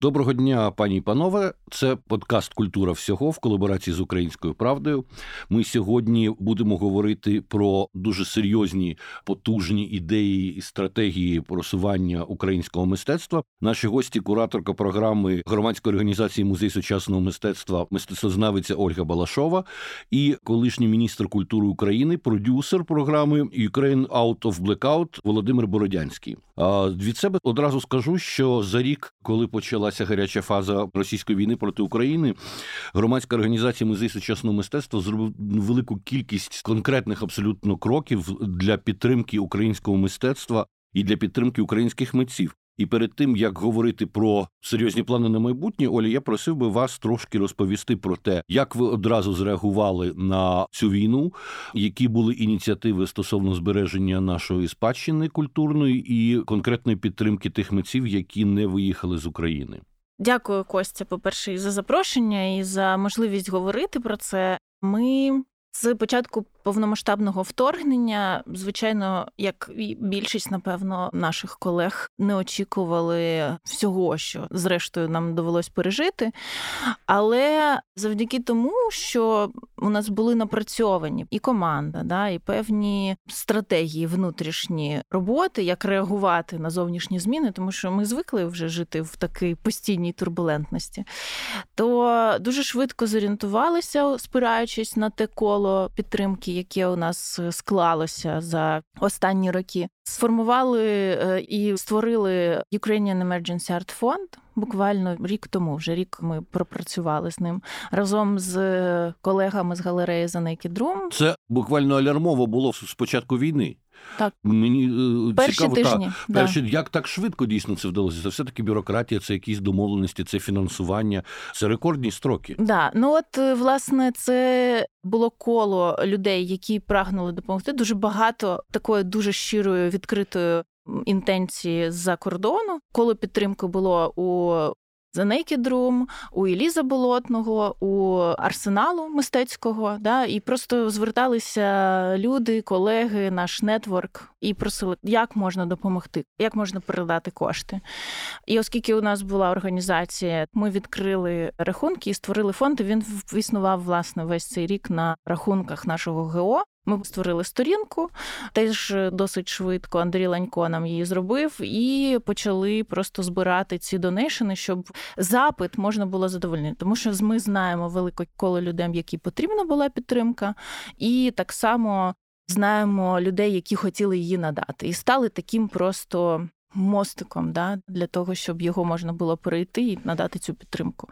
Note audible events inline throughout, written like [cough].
Доброго дня, пані і панове. Це подкаст Культура всього в колаборації з Українською правдою. Ми сьогодні будемо говорити про дуже серйозні потужні ідеї і стратегії просування українського мистецтва. Наші гості, кураторка програми громадської організації музей сучасного мистецтва, мистецтвознавиця Ольга Балашова і колишній міністр культури України, продюсер програми Ukraine Out of Blackout Володимир Бородянський. А від себе одразу скажу, що за рік, коли почала почалася гаряча фаза російської війни проти України. Громадська організація музей сучасного мистецтва зробив велику кількість конкретних абсолютно кроків для підтримки українського мистецтва і для підтримки українських митців. І перед тим як говорити про серйозні плани на майбутнє, Олі, я просив би вас трошки розповісти про те, як ви одразу зреагували на цю війну, які були ініціативи стосовно збереження нашої спадщини культурної і конкретної підтримки тих митців, які не виїхали з України. Дякую, Костя. По перше, за запрошення і за можливість говорити про це. Ми з початку повномасштабного вторгнення, звичайно, як і більшість, напевно, наших колег не очікували всього, що зрештою нам довелось пережити. Але завдяки тому, що у нас були напрацьовані і команда, да, і певні стратегії внутрішні роботи, як реагувати на зовнішні зміни, тому що ми звикли вже жити в такій постійній турбулентності, то дуже швидко зорієнтувалися, спираючись на те коло підтримки яке у нас е, склалося за останні роки, сформували е, і створили Ukrainian Emergency Art Fund, Буквально рік тому, вже рік ми пропрацювали з ним разом з е, колегами з галереї за Naked Room. Це буквально алярмово було спочатку війни. Так мені е, перші цікаво, тижні, та, да. перші, як так швидко дійсно це вдалося? Це все таки бюрократія, це якісь домовленості, це фінансування, це рекордні строки. Да, ну от е, власне це було коло людей, які прагнули допомогти. Дуже багато такої дуже щирої відкритої інтенції з-за кордону. Коло підтримки було у The Naked Room, у Еліза Болотного, у арсеналу мистецького, да, і просто зверталися люди, колеги, наш нетворк, і просили, як можна допомогти, як можна передати кошти. І оскільки у нас була організація, ми відкрили рахунки і створили фонд. і Він існував власне весь цей рік на рахунках нашого ГО. Ми створили сторінку, теж досить швидко Андрій Ланько нам її зробив, і почали просто збирати ці донейшени, щоб запит можна було задовольнити. Тому що ми знаємо велике коло людей, які потрібна була підтримка, і так само знаємо людей, які хотіли її надати, і стали таким просто. Мостиком да, для того, щоб його можна було перейти і надати цю підтримку.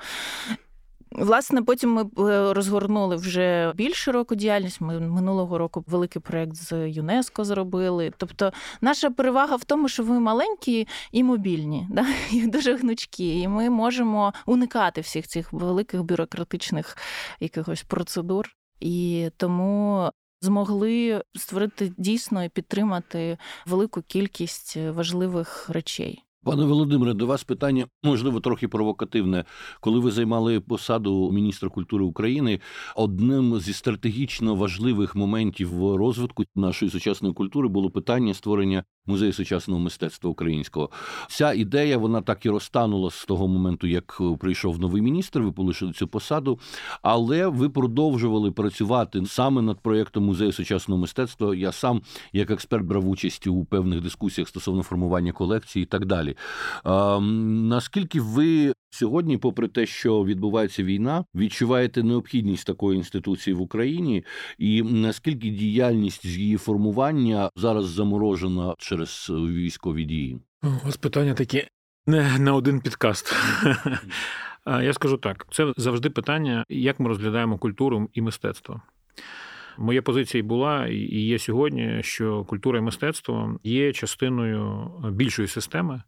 Власне, потім ми е, розгорнули вже більш широку діяльність. Ми минулого року великий проект з ЮНЕСКО зробили. Тобто, наша перевага в тому, що ви маленькі і мобільні, [laughs] да? і дуже гнучкі, і ми можемо уникати всіх цих великих бюрократичних якихось процедур. І тому змогли створити дійсно і підтримати велику кількість важливих речей. Пане Володимире, до вас питання можливо трохи провокативне. Коли ви займали посаду міністра культури України, одним зі стратегічно важливих моментів розвитку нашої сучасної культури було питання створення музею сучасного мистецтва українського. Ця ідея вона так і розтанула з того моменту, як прийшов новий міністр. Ви полишили цю посаду, але ви продовжували працювати саме над проєктом музею сучасного мистецтва. Я сам як експерт брав участь у певних дискусіях стосовно формування колекції і так далі. Наскільки ви сьогодні, попри те, що відбувається війна, відчуваєте необхідність такої інституції в Україні, і наскільки діяльність з її формування зараз заморожена через військові дії? Ось питання такі не на один підкаст. [laughs] Я скажу так: це завжди питання, як ми розглядаємо культуру і мистецтво. Моя позиція була і є сьогодні, що культура і мистецтво є частиною більшої системи.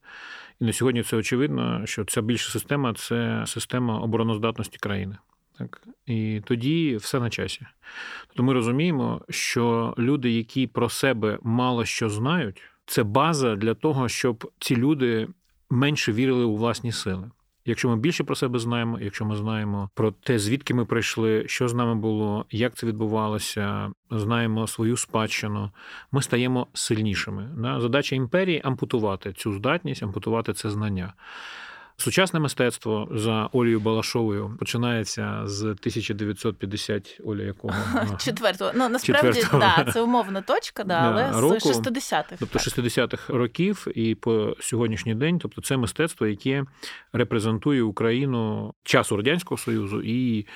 І на сьогодні це очевидно, що ця більша система це система обороноздатності країни. Так і тоді все на часі. Тобто ми розуміємо, що люди, які про себе мало що знають, це база для того, щоб ці люди менше вірили у власні сили. Якщо ми більше про себе знаємо, якщо ми знаємо про те, звідки ми прийшли, що з нами було, як це відбувалося, знаємо свою спадщину, ми стаємо сильнішими. Задача імперії ампутувати цю здатність, ампутувати це знання. Сучасне мистецтво за Олією Балашовою починається з 1950 Оля якого четвертого. Ну насправді да, це умовна точка, да, але року, з 60-х. Тобто 60-х років і по сьогоднішній день, тобто це мистецтво, яке репрезентує Україну часу радянського союзу і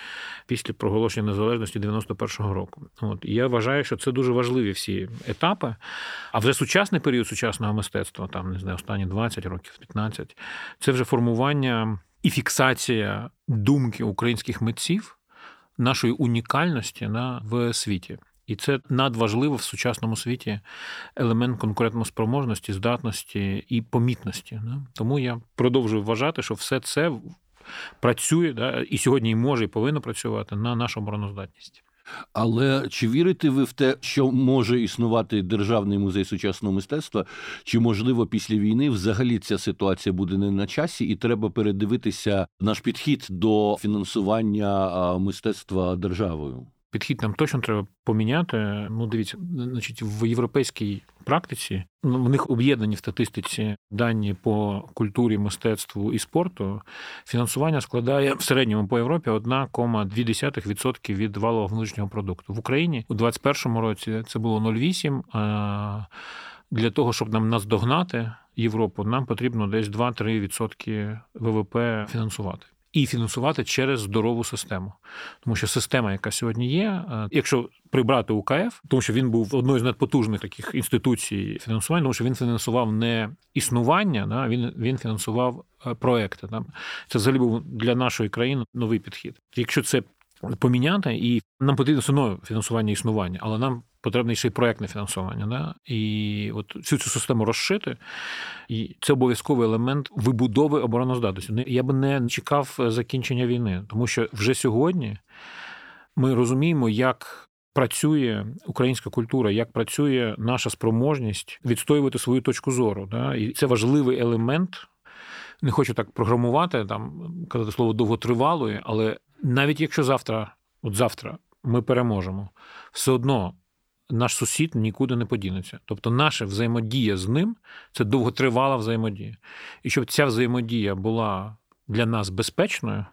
після проголошення незалежності 91-го року. От і я вважаю, що це дуже важливі всі етапи. А вже сучасний період сучасного мистецтва, там не знаю, останні 20 років, 15, це вже формування і фіксація думки українських митців, нашої унікальності на в світі. І це надважливо в сучасному світі елемент конкурентноспроможності, здатності і помітності. Тому я продовжую вважати, що все це працює да, і сьогодні може і повинно працювати на нашу обороноздатність. Але чи вірите ви в те, що може існувати державний музей сучасного мистецтва? Чи можливо після війни взагалі ця ситуація буде не на часі, і треба передивитися наш підхід до фінансування мистецтва державою? Підхід нам точно треба поміняти. Ну, дивіться, значить, в європейській практиці ну, в них об'єднані в статистиці дані по культурі, мистецтву і спорту. Фінансування складає в середньому по Європі 1,2% від валового внутрішнього продукту. В Україні у 2021 році це було 0,8%. А для того, щоб нам наздогнати Європу, нам потрібно десь 2-3% ВВП фінансувати і фінансувати через здорову систему. Тому що система, яка сьогодні є, е, якщо прибрати УКФ, тому що він був одною з надпотужних таких інституцій фінансування, тому що він фінансував не існування, да, він він фінансував е, проекти. Да. Це взагалі був для нашої країни новий підхід. Якщо це поміняти, і нам потрібно одно фінансування існування, але нам потрібне ще й проєктне фінансування. Да? І от всю цю систему розшити, і це обов'язковий елемент вибудови обороноздатності. Я би не чекав закінчення війни, тому що вже сьогодні ми розуміємо, як. Працює українська культура, як працює наша спроможність відстоювати свою точку зору. Да? І це важливий елемент. Не хочу так програмувати, там казати слово довготривалої, але навіть якщо завтра, от завтра, ми переможемо, все одно наш сусід нікуди не подінеться. Тобто, наша взаємодія з ним це довготривала взаємодія. І щоб ця взаємодія була для нас безпечною,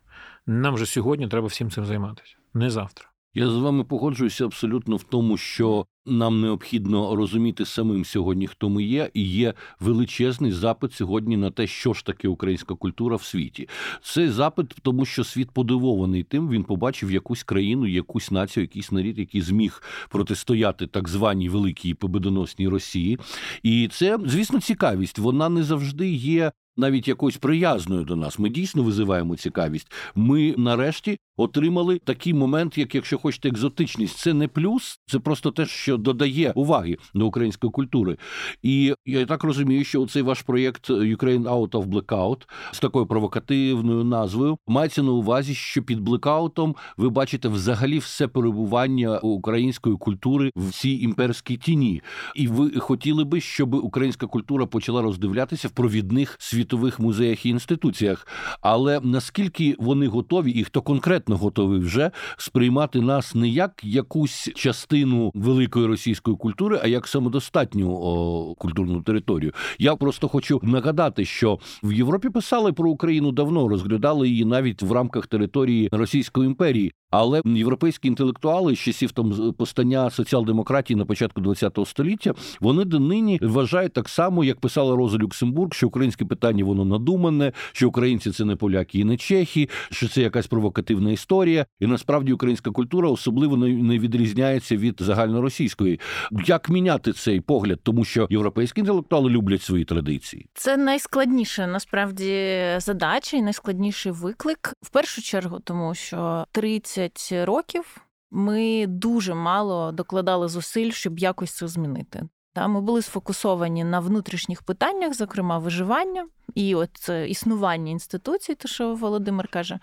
нам вже сьогодні треба всім цим займатися, не завтра. Я з вами погоджуюся абсолютно в тому, що нам необхідно розуміти самим сьогодні, хто ми є, і є величезний запит сьогодні на те, що ж таке українська культура в світі. Цей запит, тому що світ подивований тим, він побачив якусь країну, якусь націю, якийсь нарід, який зміг протистояти так званій великій победоносній Росії. І це, звісно, цікавість. Вона не завжди є навіть якоюсь приязною до нас. Ми дійсно визиваємо цікавість. Ми нарешті отримали такий момент, як якщо хочете, екзотичність. Це не плюс, це просто те, що додає уваги до української культури. І я так розумію, що цей ваш проєкт Ukraine Out of Blackout з такою провокативною назвою мається на увазі, що під блекаутом ви бачите взагалі все перебування української культури в цій імперській тіні, і ви хотіли би, щоб українська культура почала роздивлятися в провідних світових світових музеях і інституціях. Але наскільки вони готові, і хто конкретно готовий вже сприймати нас не як якусь частину великої російської культури, а як самодостатню о, культурну територію? Я просто хочу нагадати, що в Європі писали про Україну давно, розглядали її навіть в рамках території Російської імперії. Але європейські інтелектуали з часів там постання соціал-демократії на початку ХХ століття вони донині вважають так само, як писала Роза Люксембург, що українське питання воно надумане, що українці це не поляки і не чехи, що це якась провокативна історія, і насправді українська культура особливо не відрізняється від загальноросійської. Як міняти цей погляд, тому що європейські інтелектуали люблять свої традиції? Це найскладніша насправді задача і найскладніший виклик в першу чергу, тому що 30 10 років ми дуже мало докладали зусиль, щоб якось це змінити. Та Ми були сфокусовані на внутрішніх питаннях, зокрема виживання і от існування інституцій, то що Володимир каже.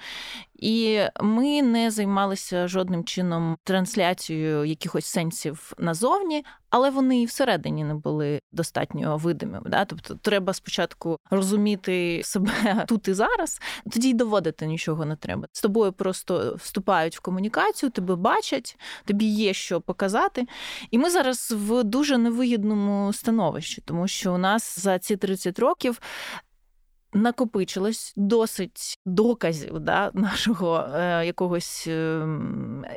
І ми не займалися жодним чином трансляцією якихось сенсів назовні, але вони і всередині не були достатньо видимими. Да? Тобто, треба спочатку розуміти себе [laughs] тут і зараз, тоді й доводити нічого не треба. З тобою просто вступають в комунікацію, тебе бачать, тобі є що показати. І ми зараз в дуже невигідному становищі, тому що у нас за ці 30 років накопичилось досить доказів да, [laughs] нашого е, якогось е,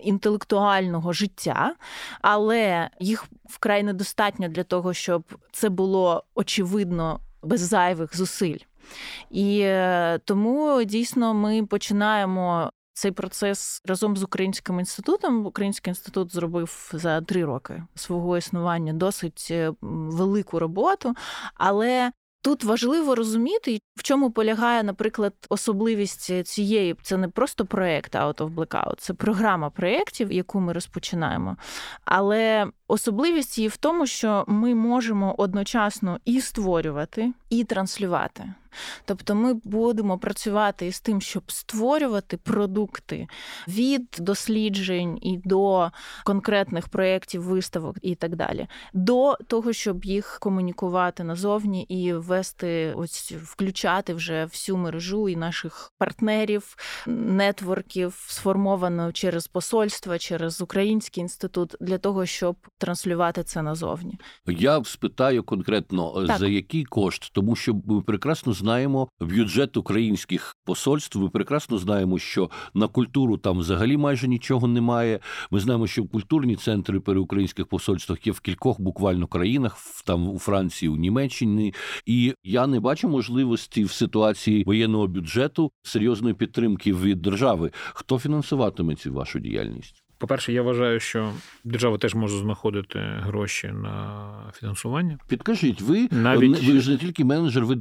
інтелектуального життя, але їх вкрай недостатньо для того, щоб це було очевидно без зайвих зусиль. І е, тому дійсно ми починаємо. Цей процес разом з Українським інститутом. Український інститут зробив за три роки свого існування досить е, велику роботу, але Тут важливо розуміти, в чому полягає, наприклад, особливість цієї це не просто проект Out of Blackout, це програма проєктів, яку ми розпочинаємо. Але особливість її в тому, що ми можемо одночасно і створювати, і транслювати. Тобто ми будемо працювати із тим, щоб створювати продукти від досліджень і до конкретних проєктів, виставок і так далі, до того, щоб їх комунікувати назовні і вести, ось включати вже всю мережу і наших партнерів, нетворків, сформовано через посольства, через Український інститут, для того, щоб транслювати це назовні. Я спитаю конкретно так. за який кошт, тому що ми прекрасно знаємо бюджет українських посольств. Ми прекрасно знаємо, що на культуру там взагалі майже нічого немає. Ми знаємо, що культурні центри при українських посольствах є в кількох буквально країнах, там у Франції, у Німеччині, і я не бачу можливості в ситуації воєнного бюджету серйозної підтримки від держави. Хто фінансуватиме цю вашу діяльність? По-перше, я вважаю, що держава теж може знаходити гроші на фінансування. Підкажіть, ви Навіть... ви ж не тільки менеджер, ви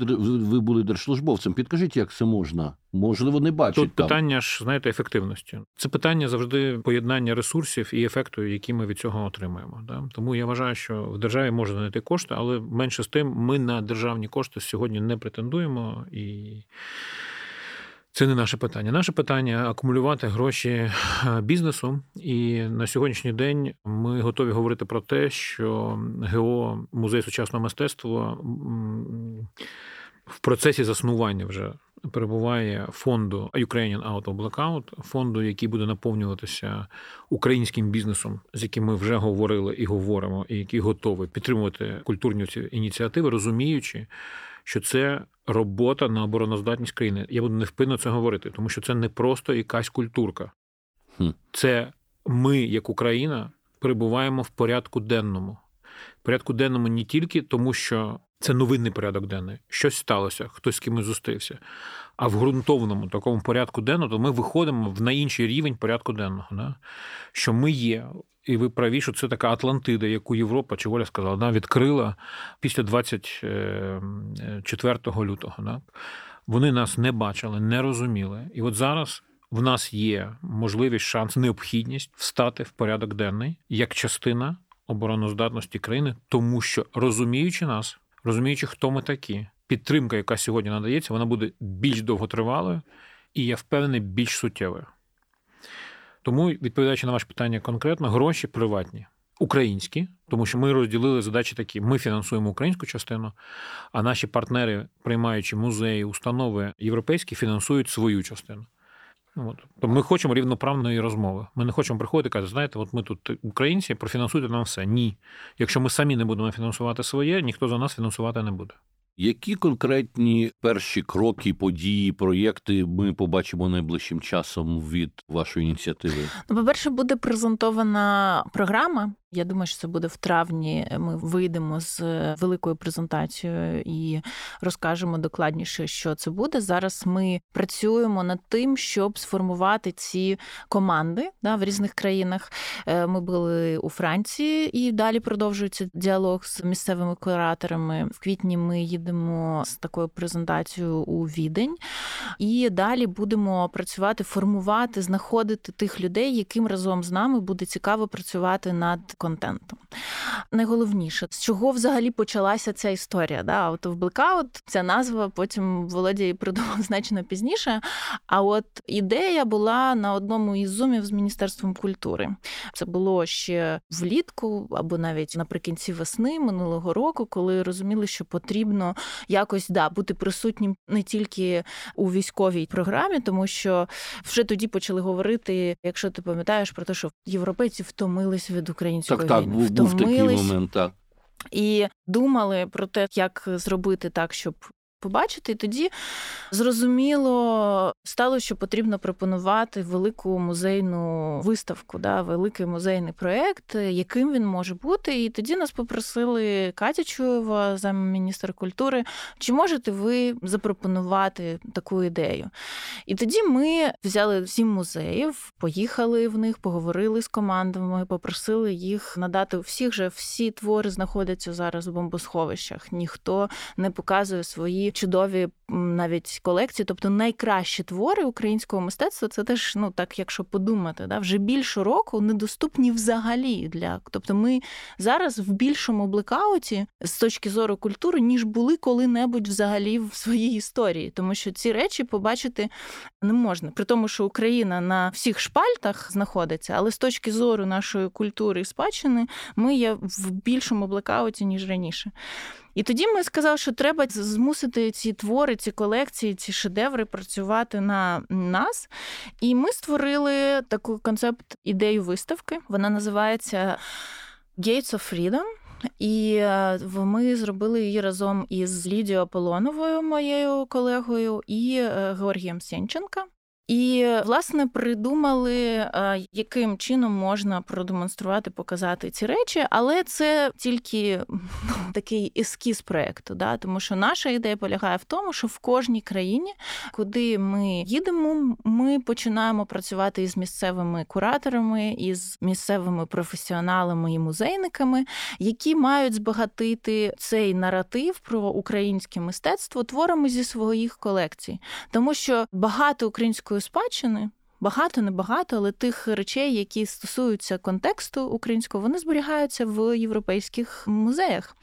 ви були держслужбовцем. Підкажіть, як це можна? Можливо, не бачать Тут там. питання ж знаєте ефективності. Це питання завжди поєднання ресурсів і ефекту, які ми від цього отримаємо. Да? Тому я вважаю, що в державі можна знайти кошти, але менше з тим, ми на державні кошти сьогодні не претендуємо і. Це не наше питання. Наше питання акумулювати гроші е, бізнесу. І на сьогоднішній день ми готові говорити про те, що ГО музей сучасного мистецтва в процесі заснування вже перебуває фонду Ukrainian Out of Blackout, фонду, який буде наповнюватися українським бізнесом, з яким ми вже говорили і говоримо, і який готовий підтримувати культурні ці ініціативи, розуміючи що це робота на обороноздатність країни. Я буду невпинно це говорити, тому що це не просто якась культурка. Це ми, як Україна, перебуваємо в порядку денному. Порядку денному не тільки тому, що це новинний порядок денний, щось сталося, хтось з кимось зустрівся. А в ґрунтовному такому порядку денному, то ми виходимо на інший рівень порядку денного. Да? Що ми є і ви праві, що це така Атлантида, яку Європа чи воля сказала, вона відкрила після 24 лютого. Да? Вони нас не бачили, не розуміли. І от зараз в нас є можливість, шанс, необхідність встати в порядок денний як частина обороноздатності країни, тому що розуміючи нас, розуміючи, хто ми такі, підтримка, яка сьогодні надається, вона буде більш довготривалою і я впевнений, більш суттєвою. Тому, відповідаючи на ваше питання конкретно, гроші приватні. Українські, тому що ми розділили задачі такі: ми фінансуємо українську частину, а наші партнери, приймаючи музеї, установи європейські, фінансують свою частину. От. То ми хочемо рівноправної розмови. Ми не хочемо приходити і казати, знаєте, от ми тут українці, профінансуйте нам все. Ні. Якщо ми самі не будемо фінансувати своє, ніхто за нас фінансувати не буде. Які конкретні перші кроки, події, проєкти ми побачимо найближчим часом від вашої ініціативи? Ну, по перше, буде презентована програма я думаю, що це буде в травні. Ми вийдемо з великою презентацією і розкажемо докладніше, що це буде. Зараз ми працюємо над тим, щоб сформувати ці команди да, в різних країнах. Е, ми були у Франції і далі продовжується діалог з місцевими кураторами. В квітні ми з такою презентацією у відень, і далі будемо працювати, формувати, знаходити тих людей, яким разом з нами буде цікаво працювати над контентом. Найголовніше, з чого взагалі почалася ця історія? Да? От в Blackout ця назва потім Володя її придумав [laughs] значно пізніше. А от ідея була на одному із зумів з Міністерством культури. Це було ще влітку або навіть наприкінці весни минулого року, коли розуміли, що потрібно якось да, бути присутнім не тільки у військовій програмі, тому що вже тоді почали говорити, якщо ти пам'ятаєш про те, що європейці втомились від української так, так, був, був такий момент, так. І думали про те, як зробити так, щоб побачити. І тоді зрозуміло стало, що потрібно пропонувати велику музейну виставку, да, великий музейний проєкт, яким він може бути. І тоді нас попросили Катя Чуєва, замміністра культури, чи можете ви запропонувати таку ідею? І тоді ми взяли сім музеїв, поїхали в них, поговорили з командами, попросили їх надати всіх же всі твори знаходяться зараз в бомбосховищах. Ніхто не показує свої чудові навіть колекції, тобто найкращі твори українського мистецтва, це теж, ну так, якщо подумати, да, вже більше року недоступні взагалі для. Тобто, ми зараз в більшому блекауті з точки зору культури, ніж були коли-небудь взагалі в своїй історії, тому що ці речі побачити не можна. При тому, що Україна на всіх шпальтах знаходиться, але з точки зору нашої культури і спадщини ми є в більшому блекауті, ніж раніше. І тоді ми сказали, що треба змусити ці твори, ці колекції, ці шедеври працювати на нас. І ми створили таку концепт ідею виставки. Вона називається Gates of Freedom. І е, ми зробили її разом із Лідією Аполоновою, моєю колегою, і е, Георгієм Сенченка. І власне придумали, е, яким чином можна продемонструвати, показати ці речі, але це тільки ну, [laughs] такий ескіз проекту, да? тому що наша ідея полягає в тому, що в кожній країні, куди ми їдемо, ми починаємо працювати із місцевими кураторами, із місцевими професіоналами і музейниками, які мають збагатити цей наратив про українське мистецтво творами зі своїх колекцій, тому що багато української культурної спадщини. Багато, небагато, але тих речей, які стосуються контексту українського, вони зберігаються в європейських музеях.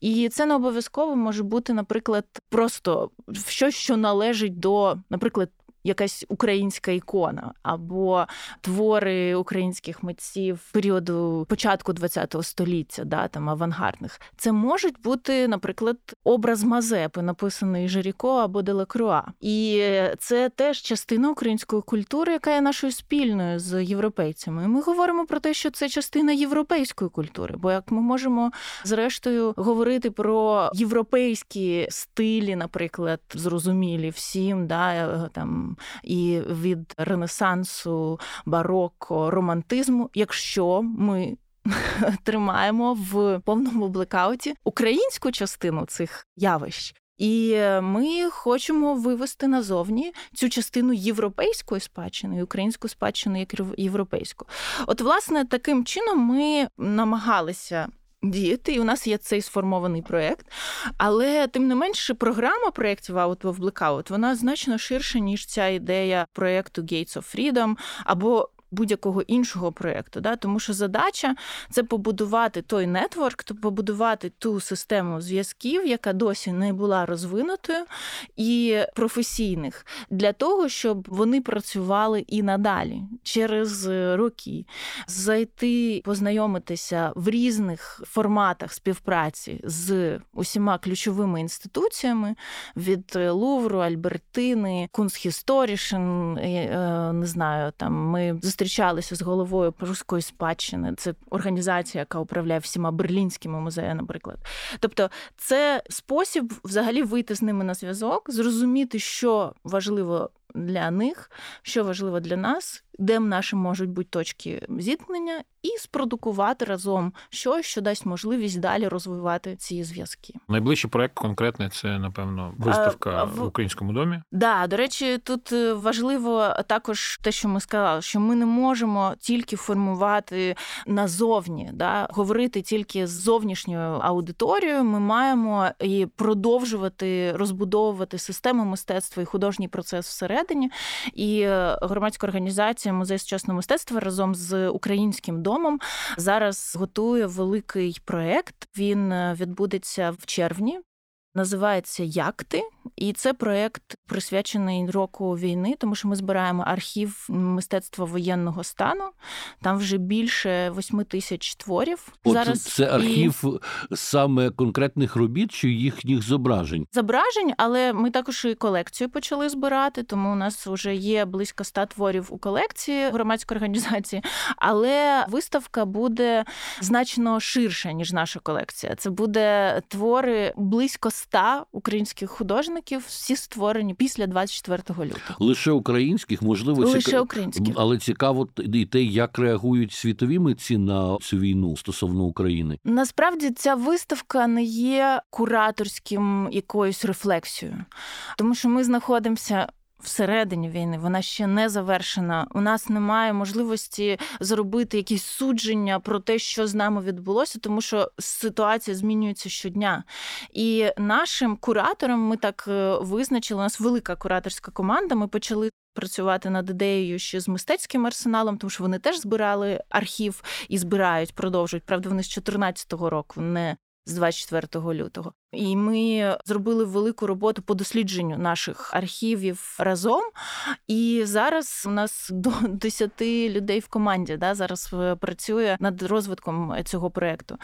І це не обов'язково може бути, наприклад, просто щось, що належить до, наприклад, якась українська ікона або твори українських митців періоду початку ХХ століття, да, там авангардних. Це можуть бути, наприклад, образ Мазепи, написаний Жиріко або Делакруа. І це теж частина української культури, яка є нашою спільною з європейцями. І Ми говоримо про те, що це частина європейської культури. Бо як ми можемо зрештою говорити про європейські стилі, наприклад, зрозумілі всім, да, там і від Ренесансу, бароко, романтизму, якщо ми. [laughs] Тримаємо в повному блекауті українську частину цих явищ, і ми хочемо вивести назовні цю частину європейської спадщини, українську спадщину як європейську. От, власне, таким чином ми намагалися діяти, і у нас є цей сформований проєкт. Але тим не менше, програма проєктів Out of Blackout, вона значно ширша, ніж ця ідея проєкту Gates of Freedom або будь-якого іншого проєкту. Да? Тому що задача це побудувати той нетворк, то побудувати ту систему зв'язків, яка досі не була розвинутою, і професійних для того, щоб вони працювали і надалі через роки, зайти, познайомитися в різних форматах співпраці з усіма ключовими інституціями від Лувру, Альбертини, Кунсхісторішен, е, не знаю, там ми зустрічалися з головою руської спадщини. Це організація, яка управляє всіма берлінськими музеями, наприклад. Тобто, це спосіб взагалі вийти з ними на зв'язок, зрозуміти, що важливо для них, що важливо для нас, де наші можуть бути точки зіткнення, і спродукувати разом щось, що дасть можливість далі розвивати ці зв'язки. Найближчий проект конкретний це, напевно, виставка а, в українському домі. Да, до речі, тут е, важливо також те, що ми сказали, що ми не можемо тільки формувати назовні, да, говорити тільки з зовнішньою аудиторією. Ми маємо і продовжувати розбудовувати систему мистецтва і художній процес всередині. І е, громадська організація музей сучасного мистецтва разом з українським домом зараз готує великий проект. Він е, відбудеться в червні. Називається Якти, і це проєкт присвячений року війни, тому що ми збираємо архів мистецтва воєнного стану. Там вже більше восьми тисяч творів. От Зараз це архів і... саме конкретних робіт чи їхніх зображень? Зображень, але ми також і колекцію почали збирати, тому у нас вже є близько ста творів у колекції громадської організації. Але виставка буде значно ширша ніж наша колекція. Це буде твори близько ста українських художників художників, всі створені після 24 лютого. Лише українських, можливо, Лише ціка- українських. але цікаво і те, як реагують світові митці на цю війну стосовно України. Насправді ця виставка не є кураторським якоюсь рефлексією, тому що ми знаходимося. Всередині війни вона ще не завершена. У нас немає можливості зробити якісь судження про те, що з нами відбулося, тому що ситуація змінюється щодня. І нашим кураторам ми так е, визначили. У нас велика кураторська команда. Ми почали працювати над ідеєю ще з мистецьким арсеналом, тому що вони теж збирали архів і збирають, продовжують. Правда, вони з 2014 року, не з 24 лютого. І ми зробили велику роботу по дослідженню наших архівів разом. І зараз у нас до [laughs] 10 людей в команді да, зараз е, працює над розвитком цього проєкту.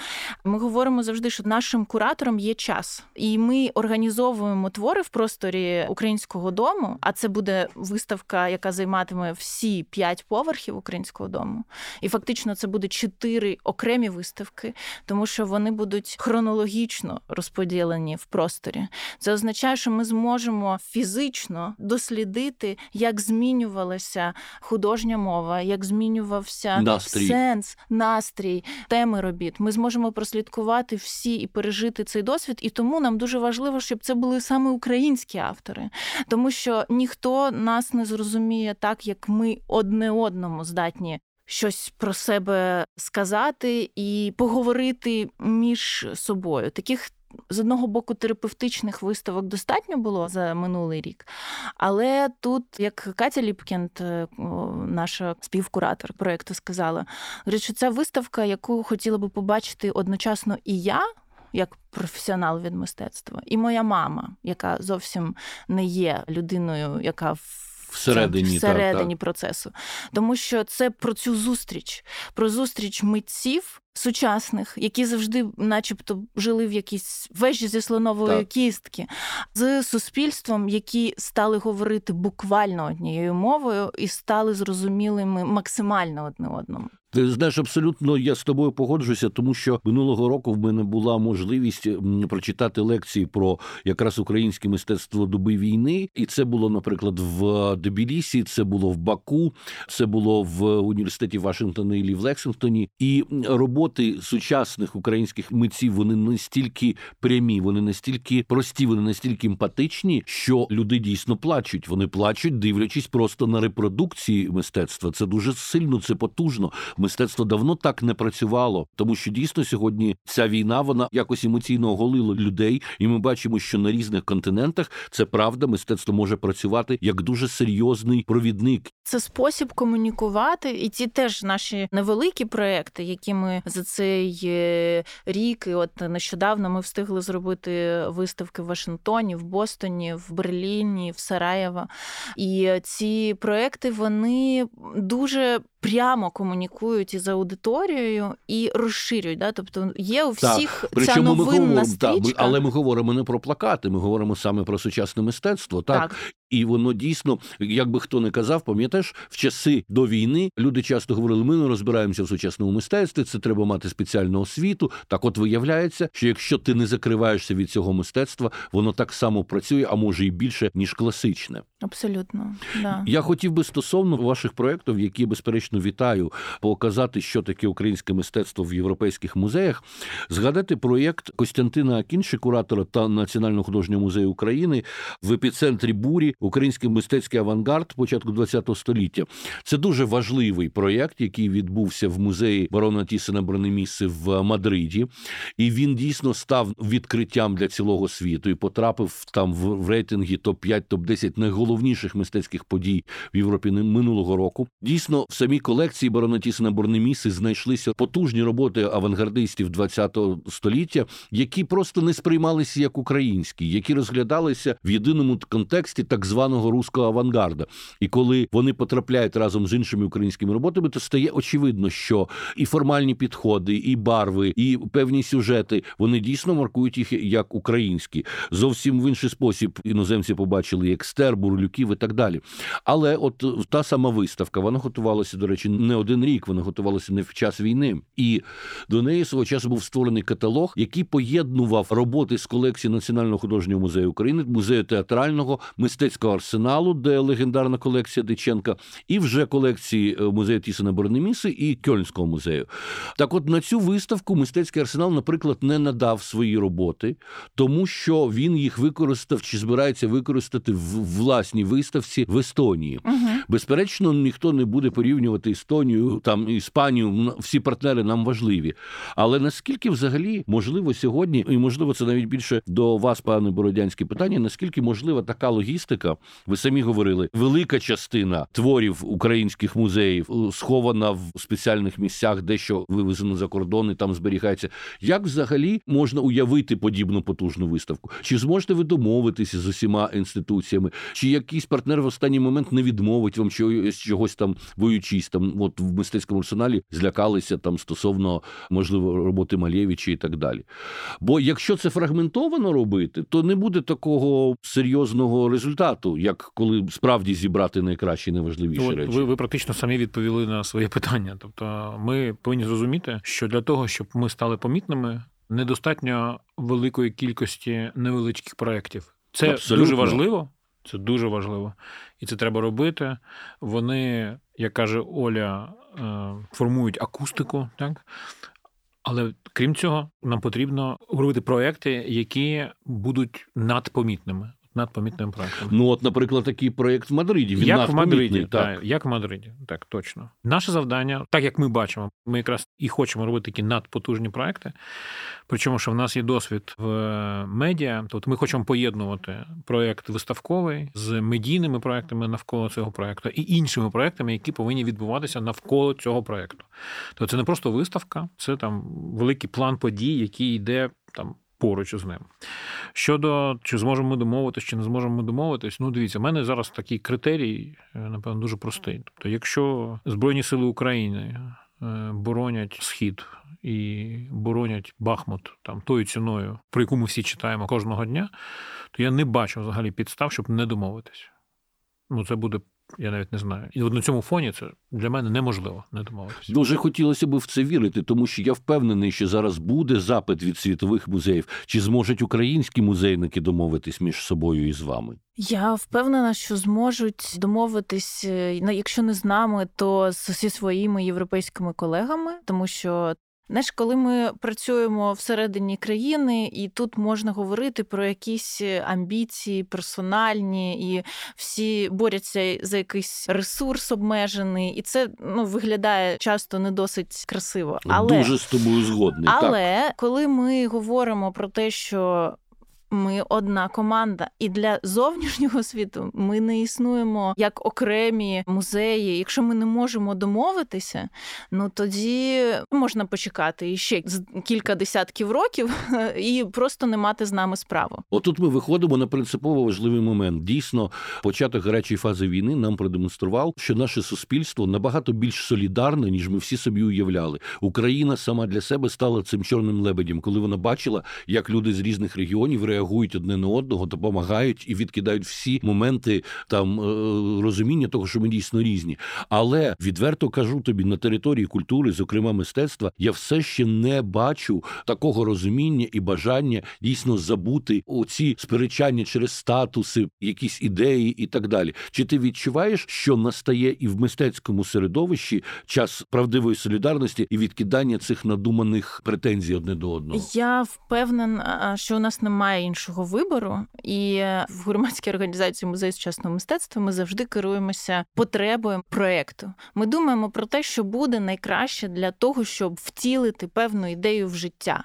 Ми говоримо завжди, що нашим кураторам є час, і ми організовуємо твори в просторі українського дому. А це буде виставка, яка займатиме всі п'ять поверхів українського дому. І фактично це буде чотири окремі виставки, тому що вони будуть хронологічно розподілені в просторі. Це означає, що ми зможемо фізично дослідити, як змінювалася художня мова, як змінювався Настрій. сенс, настрій, теми робіт. Ми зможемо прослідкувати всі і пережити цей досвід. І тому нам дуже важливо, щоб це були саме українські автори, тому що ніхто нас не зрозуміє так, як ми одне одному здатні. Щось про себе сказати і поговорити між собою. Таких з одного боку терапевтичних виставок достатньо було за минулий рік, але тут, як Катя Ліпкінд, е, наша співкуратор проєкту, сказала, що це виставка, яку хотіла би побачити одночасно і я. Як професіонал від мистецтва, і моя мама, яка зовсім не є людиною, яка в Всередині, всередині так, процесу, тому що це про цю зустріч, про зустріч митців сучасних, які завжди, начебто, жили в якійсь вежі зі слонової Так. кістки, з суспільством, які стали говорити буквально однією мовою і стали зрозумілими максимально одне одному. Ти знаєш, абсолютно я з тобою погоджуюся, тому що минулого року в мене була можливість прочитати лекції про якраз українське мистецтво доби війни, і це було, наприклад, в Тбілісі, це було в Баку, це було в університеті Вашингтона і в Лексингтоні. І м, роботи сучасних українських митців вони настільки прямі, вони настільки прості, вони настільки емпатичні, що люди дійсно плачуть. Вони плачуть, дивлячись просто на репродукції мистецтва. Це дуже сильно, це потужно. Мистецтво давно так не працювало, тому що дійсно сьогодні ця війна вона якось емоційно оголила людей, і ми бачимо, що на різних континентах це правда, мистецтво може працювати як дуже серйозний провідник. Це спосіб комунікувати, і ці теж наші невеликі проекти, які ми за цей е, рік, і от нещодавно ми встигли зробити виставки в Вашингтоні, в Бостоні, в Берліні, в Сараєво. І ці проекти вони дуже. Прямо комунікують із аудиторією і розширюють. Да? Тобто є у Так, всіх ця Причому ми говоримо, стрічка. так, але ми говоримо не про плакати, ми говоримо саме про сучасне мистецтво. Так, так. І воно дійсно, як би хто не казав, пам'ятаєш, в часи до війни люди часто говорили: ми не розбираємося в сучасному мистецтві, це треба мати спеціальну освіту. Так, от виявляється, що якщо ти не закриваєшся від цього мистецтва, воно так само працює, а може і більше ніж класичне. Абсолютно. Да. Я хотів би стосовно ваших проєктів, які безперечно вітаю, показати, що таке українське мистецтво в європейських музеях. Згадати проєкт Костянтина Акінші, куратора та Національного художнього музею України в епіцентрі бурі Український мистецький авангард початку ХХ століття. Це дуже важливий проєкт, який відбувся в музеї барона Тісена Бронеміси в Мадриді, і він дійсно став відкриттям для цілого світу і потрапив там в рейтингі топ 5 топ 10 найголовніших мистецьких подій в Європі минулого року. Дійсно, в самій колекції барона Тісена Бронеміси знайшлися потужні роботи авангардистів ХХ століття, які просто не сприймалися як українські, які розглядалися в єдиному контексті так званого руського авангарда. І коли вони потрапляють разом з іншими українськими роботами, то стає очевидно, що і формальні підходи, і барви, і певні сюжети вони дійсно маркують їх як українські. Зовсім в інший спосіб іноземці побачили як стер, бурлюків і так далі. Але от та сама виставка, вона готувалася, до речі, не один рік, вона готувалася не в час війни. І до неї свого часу був створений каталог, який поєднував роботи з колекції Національного художнього музею України, музею театрального, мистецького арсеналу, де легендарна колекція Диченка, і вже колекції е, музею Тісена Бернеміси і Кьольнського музею. Так, от на цю виставку мистецький арсенал, наприклад, не надав свої роботи, тому що він їх використав чи збирається використати в власній виставці в Естонії. Угу. Безперечно, ніхто не буде порівнювати Естонію, там Іспанію. Всі партнери нам важливі. Але наскільки взагалі можливо сьогодні, і можливо, це навіть більше до вас, пане Бородянське, питання: наскільки можлива така логістика? Ви самі говорили, велика частина творів українських музеїв е, схована в спеціальних місцях, дещо вивезено за кордони, там зберігається. Як взагалі можна уявити подібну потужну виставку? Чи зможете ви домовитися з усіма інституціями? Чи якийсь партнер в останній момент не відмовить вам чогось чогось там воючись там, от в мистецькому арсеналі злякалися там стосовно можливо роботи Малєвича і так далі? Бо якщо це фрагментовано робити, то не буде такого серйозного результату, як коли справді зібрати найкращі найважливіші От, речі. Ви, ви практично самі відповіли на своє питання. Тобто, ми повинні зрозуміти, що для того, щоб ми стали помітними, недостатньо великої кількості невеличких проєктів. Це Абсолютно. дуже важливо. Це дуже важливо, і це треба робити. Вони, як каже Оля, е, формують акустику, так але крім цього, нам потрібно робити проекти, які будуть надпомітними. Надпомітними проектами. Ну, от, наприклад, такий проєкт в Мадриді. Він як в Мадриді, так. так. як в Мадриді, так точно. Наше завдання, так як ми бачимо, ми якраз і хочемо робити такі надпотужні проекти. Причому, що в нас є досвід в медіа, тобто ми хочемо поєднувати проєкт виставковий з медійними проектами навколо цього проекту і іншими проектами, які повинні відбуватися навколо цього проекту. Тобто це не просто виставка, це там великий план подій, який йде там. Поруч із ним. Щодо чи зможемо ми домовитись, чи не зможемо ми домовитись, ну дивіться, в мене зараз такий критерій, е, напевно, дуже простий. Тобто, якщо Збройні Сили України е, боронять схід і боронять Бахмут там тою ціною, про яку ми всі читаємо кожного дня, то я не бачу взагалі підстав, щоб не домовитись. Ну, це буде. Я навіть не знаю. І от на цьому фоні це для мене неможливо не домовитися. Дуже хотілося б в це вірити, тому що я впевнений, що зараз буде запит від світових музеїв. Чи зможуть українські музейники домовитись між собою і з вами? Я впевнена, що зможуть домовитись, е, якщо не з нами, то зі своїми європейськими колегами, тому що Знаєш, коли ми працюємо всередині країни, і тут можна говорити про якісь амбіції персональні, і всі борються за якийсь ресурс обмежений, і це ну виглядає часто не досить красиво. Але дуже з тобою згодний. Але так. коли ми говоримо про те, що ми одна команда, і для зовнішнього світу ми не існуємо як окремі музеї. Якщо ми не можемо домовитися, ну тоді можна почекати ще кілька десятків років [laughs] і просто не мати з нами справу. Отут ми виходимо на принципово важливий момент. Дійсно, початок гарячої фази війни нам продемонстрував, що наше суспільство набагато більш солідарне, ніж ми всі собі уявляли. Україна сама для себе стала цим чорним лебедем, коли вона бачила, як люди з різних регіонів реагують реагують одне на одного, допомагають і відкидають всі моменти там е, розуміння того, що ми дійсно різні. Але відверто кажу тобі, на території культури, зокрема мистецтва, я все ще не бачу такого розуміння і бажання дійсно забути оці сперечання через статуси, якісь ідеї і так далі. Чи ти відчуваєш, що настає і в мистецькому середовищі час правдивої солідарності і відкидання цих надуманих претензій одне до одного? Я впевнена, що у нас немає іншого вибору, і в громадській організації музею сучасного мистецтва ми завжди керуємося потребою проекту. Ми думаємо про те, що буде найкраще для того, щоб втілити певну ідею в життя.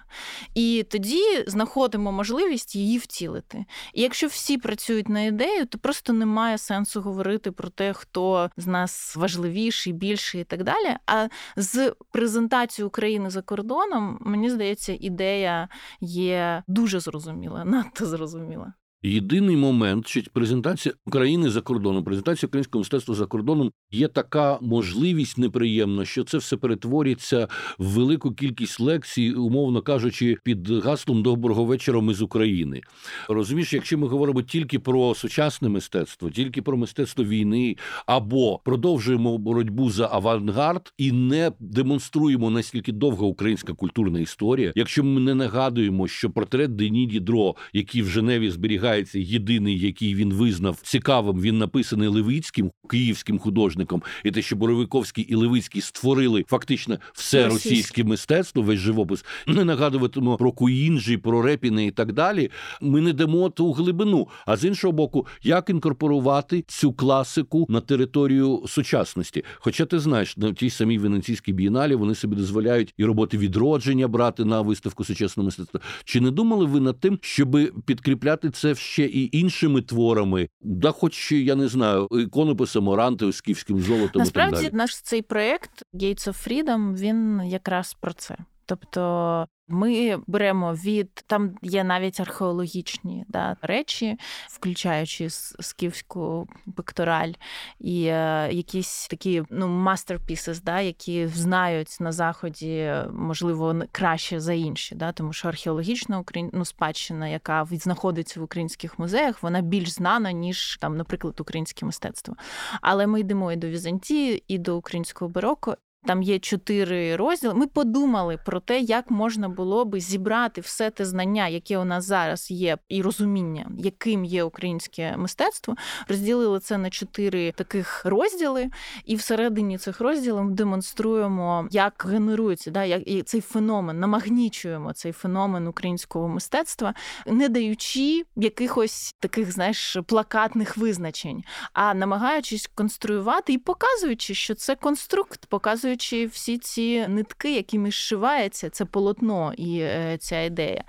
І тоді знаходимо можливість її втілити. І якщо всі працюють на ідею, то просто немає сенсу говорити про те, хто з нас важливіший, більший і так далі. А з презентацією України за кордоном, мені здається, ідея є дуже зрозуміла надто зрозуміла. Єдиний момент, що презентація України за кордоном, презентація українського мистецтва за кордоном є така можливість неприємна, що це все перетворюється в велику кількість лекцій, умовно кажучи, під гаслом доброго вечора ми з України. Розумієш, якщо ми говоримо тільки про сучасне мистецтво, тільки про мистецтво війни, або продовжуємо боротьбу за авангард і не демонструємо наскільки довга українська культурна історія, якщо ми не нагадуємо, що портрет Дені Дідро, який в Женеві зберігається, єдиний, який він визнав цікавим, він написаний Левицьким київським художником, і те, що Боровиковський і Левицький створили фактично все Російське. мистецтво, весь живопис. Не нагадуватимемо про Куінджі, про Репіни і так далі. Ми не дамо ту глибину. А з іншого боку, як інкорпорувати цю класику на територію сучасності? Хоча ти знаєш, на тій самій Венеційській бієналі вони собі дозволяють і роботи відродження брати на виставку сучасного мистецтва. Чи не думали ви над тим, щоб підкріпляти це ще і іншими творами? Да, хоч я не знаю, іконописом Оранти, скіфським золотом і так далі. наш цей проект Gates of Freedom, він якраз про це. Тобто ми беремо від там є навіть археологічні да, речі, включаючи скіфську пектораль, і е, якісь такі ну masterpieces, да, які знають на заході, можливо, краще за інші, да, тому що археологічна ну, спадщина, яка знаходиться в українських музеях, вона більш знана ніж там, наприклад, українське мистецтво. Але ми йдемо і до Візантії, і до українського бароко. Там є чотири розділи. Ми подумали про те, як можна було би зібрати все те знання, яке у нас зараз є, і розуміння, яким є українське мистецтво. Розділили це на чотири таких розділи, і всередині цих розділів демонструємо, як генерується, да, як і цей феномен, намагнічуємо цей феномен українського мистецтва, не даючи якихось таких, знаєш, плакатних визначень, а намагаючись конструювати і показуючи, що це конструкт, показуючи всі ці нитки, якими зшивається це полотно і е, ця ідея.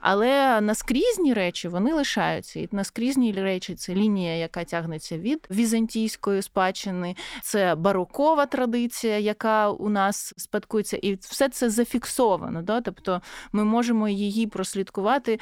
Але наскрізні речі вони лишаються. І наскрізні речі це лінія, яка тягнеться від візантійської спадщини, це барокова традиція, яка у нас спадкується, і все це зафіксовано. Да? Тобто ми можемо її прослідкувати.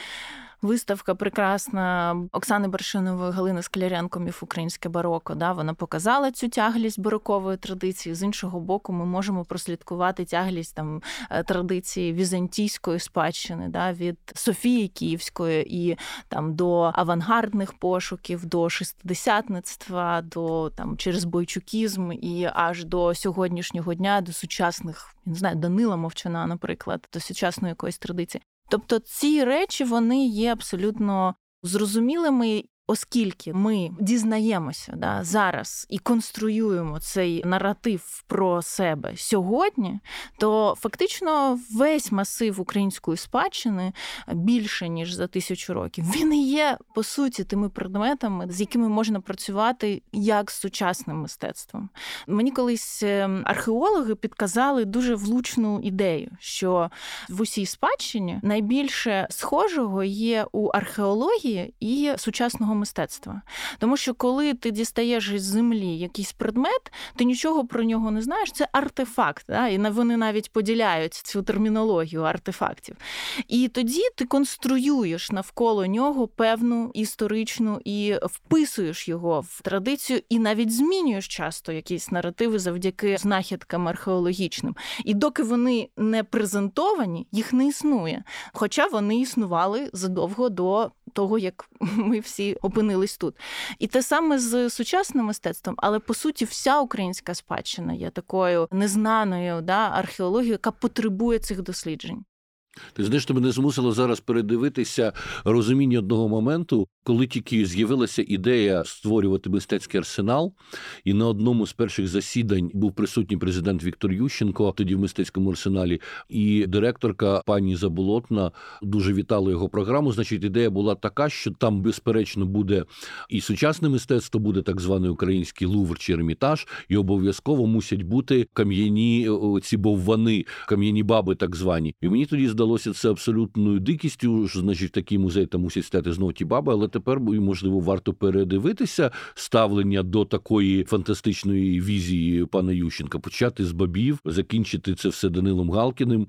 Виставка прекрасна Оксани Баршинової, Галини Скляренко, міф українське бароко. Да, вона показала цю тяглість барокової традиції. З іншого боку, ми можемо прослідкувати тяглість там е, традиції візантійської спадщини, да, від Софії Київської і там до авангардних пошуків, до шестидесятництва, до там через бойчукізм і аж до сьогоднішнього дня, до сучасних, не знаю, Данила Мовчана, наприклад, до сучасної якоїсь традиції. Тобто ці речі вони є абсолютно зрозумілими. Оскільки ми дізнаємося да, зараз і конструюємо цей наратив про себе сьогодні, то фактично весь масив української спадщини більше ніж за тисячу років. Він і є по суті тими предметами, з якими можна працювати як з сучасним мистецтвом. Мені колись ем, археологи підказали дуже влучну ідею, що в усій спадщині найбільше схожого є у археології і сучасного мистецтва. Тому що коли ти дістаєш із землі якийсь предмет, ти нічого про нього не знаєш. Це артефакт. Да? І вони навіть поділяють цю термінологію артефактів. І тоді ти конструюєш навколо нього певну історичну і вписуєш його в традицію, і навіть змінюєш часто якісь наративи завдяки знахідкам археологічним. І доки вони не презентовані, їх не існує. Хоча вони існували задовго до того, як [laughs] ми всі опинились тут. І те саме з сучасним мистецтвом, але по суті, вся українська спадщина є такою незнаною да, археологією, яка потребує цих досліджень. Ти знаєш, що мене змусило зараз передивитися розуміння одного моменту, коли тільки з'явилася ідея створювати мистецький арсенал, і на одному з перших засідань був присутній президент Віктор Ющенко, тоді в мистецькому арсеналі, і директорка пані Заболотна дуже вітала його програму. Значить, ідея була така, що там, безперечно, буде і сучасне мистецтво, буде так званий український лувр чи ермітаж, і обов'язково мусять бути кам'яні ці боввани, кам'яні баби, так звані. І мені тоді здалося це абсолютною дикістю. що, Значить, такий музей там мусять стати знову ті баби, але тепер можливо варто передивитися ставлення до такої фантастичної візії пана Ющенка, почати з бабів, закінчити це все Данилом Галкіним.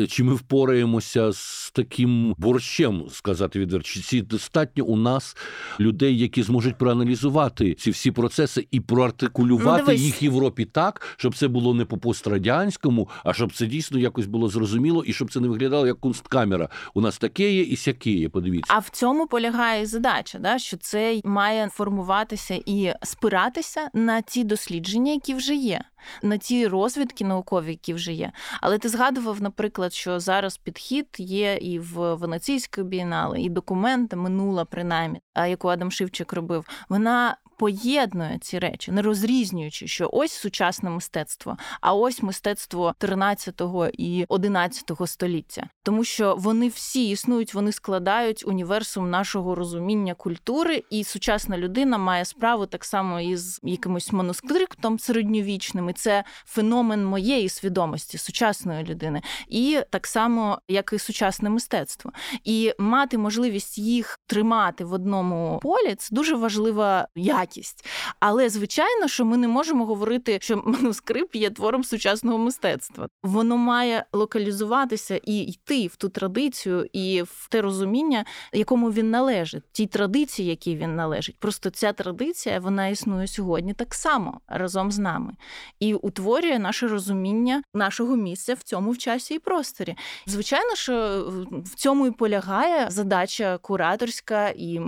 Е, чи ми впораємося з таким борщем, сказати відверто? Чи достатньо у нас людей, які зможуть проаналізувати ці всі процеси і проартикулювати ну, їх Європі так, щоб це було не по пострадянському, а щоб це дійсно якось було зрозуміло, і щоб це не виглядало як кунсткамера. У нас таке є і сяке є. Подивіться, а в цьому полягає задача, да що це має формуватися і спиратися на ті дослідження, які вже є на ті розвідки наукові, які вже є. Але ти згадував, наприклад, що зараз підхід є і в Венеційської бієнале, і документи минула, принаймні, яку Адам Шивчик робив. Вона поєднує ці речі, не розрізнюючи, що ось сучасне мистецтво, а ось мистецтво 13 і 11 століття, тому що вони всі існують, вони складають універсум нашого розуміння культури, і сучасна людина має справу так само із якимось манускриптом середньовічним. І Це феномен моєї свідомості, сучасної людини, і так само, як і сучасне мистецтво, і мати можливість їх тримати в одному полі це дуже важлива якість якість. Але звичайно, що ми не можемо говорити, що манускрипт є твором сучасного мистецтва. Воно має локалізуватися і йти в ту традицію, і в те розуміння, якому він належить, тій традиції, якій він належить. Просто ця традиція вона існує сьогодні так само разом з нами і утворює наше розуміння нашого місця в цьому в часі і просторі. Звичайно, що в цьому і полягає задача кураторська і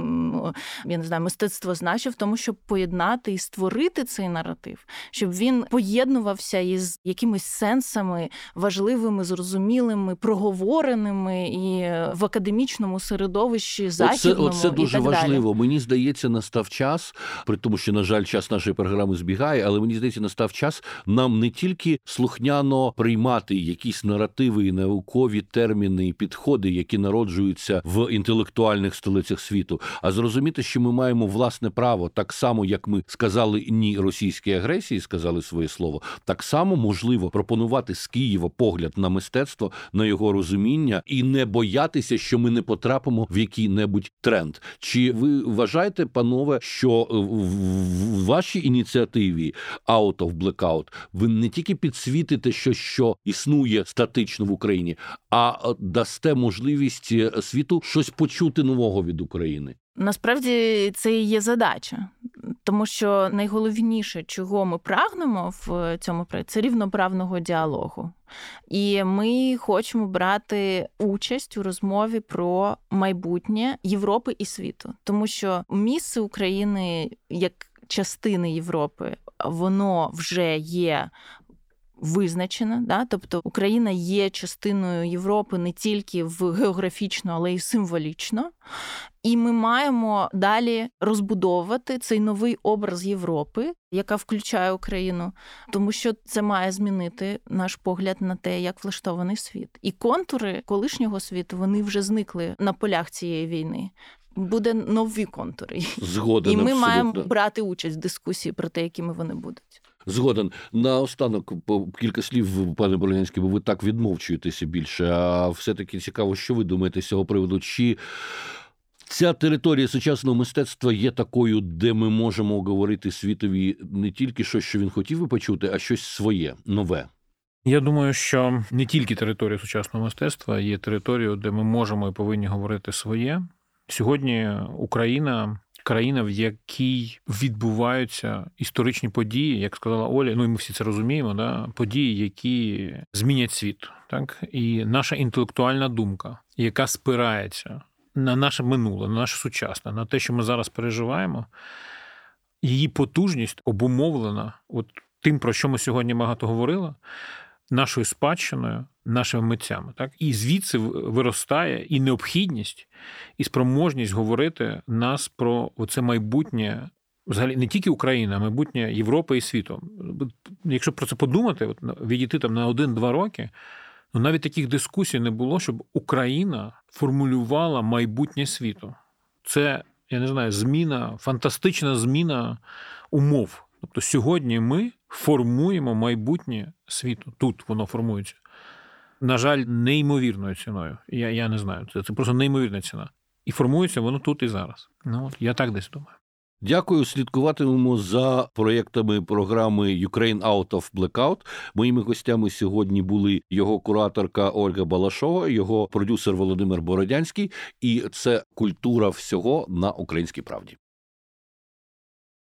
я не знаю, мистецтво значення в тому, щоб поєднати і створити цей наратив, щоб він поєднувався із якимись сенсами важливими, зрозумілими, проговореними і в академічному середовищі західному. Оце, оце дуже і так важливо. Далі. Мені здається, настав час, при тому, що на жаль, час нашої програми збігає, але мені здається, настав час нам не тільки слухняно приймати якісь наративи і наукові терміни і підходи, які народжуються в інтелектуальних столицях світу, а зрозуміти, що ми маємо власне право так само, як ми сказали ні російській агресії, сказали своє слово, так само можливо пропонувати з Києва погляд на мистецтво, на його розуміння і не боятися, що ми не потрапимо в який-небудь тренд. Чи ви вважаєте, панове, що в вашій ініціативі Out of Blackout ви не тільки підсвітите щось, що існує статично в Україні, а дасте можливість е, світу щось почути нового від України? Насправді це і є задача, тому що найголовніше, чого ми прагнемо в цьому проєкті, це рівноправного діалогу. І ми хочемо брати участь у розмові про майбутнє Європи і світу, тому що місце України як частини Європи, воно вже є визначена, да? тобто Україна є частиною Європи не тільки в географічно, але й символічно. І ми маємо далі розбудовувати цей новий образ Європи, яка включає Україну, тому що це має змінити наш погляд на те, як влаштований світ. І контури колишнього світу вони вже зникли на полях цієї війни. Буде нові контури, Згоден, і ми абсолютно. маємо брати участь в дискусії про те, якими вони будуть. Згоден наостанок кілька слів, пане Боронянський, бо ви так відмовчуєтеся більше. А все-таки цікаво, що ви думаєте з цього приводу? Чи ця територія сучасного мистецтва є такою, де ми можемо говорити світові не тільки щось, що він хотів би почути, а щось своє, нове? Я думаю, що не тільки територія сучасного мистецтва є територією, де ми можемо і повинні говорити своє. Сьогодні Україна країна, в якій відбуваються історичні події, як сказала Оля. Ну і ми всі це розуміємо. Да? Події, які змінять світ, так і наша інтелектуальна думка, яка спирається на наше минуле, на наше сучасне, на те, що ми зараз переживаємо. Її потужність обумовлена от тим, про що ми сьогодні багато говорили, нашою спадщиною, нашими митцями. Так? І звідси виростає і необхідність, і спроможність говорити нас про це майбутнє. Взагалі не тільки Україна, а майбутнє Європи і світу. Якщо про це подумати, от відійти там на один-два роки, ну навіть таких дискусій не було, щоб Україна формулювала майбутнє світу. Це, я не знаю, зміна, фантастична зміна умов. Тобто сьогодні ми формуємо майбутнє світу. Тут воно формується. На жаль, неймовірною ціною. Я я не знаю. Це це просто неймовірна ціна. І формується воно тут і зараз. Ну от я так десь думаю. Дякую. Слідкуватимемо за проєктами програми Ukraine Out of Blackout. Моїми гостями сьогодні були його кураторка Ольга Балашова, його продюсер Володимир Бородянський, і це культура всього на українській правді.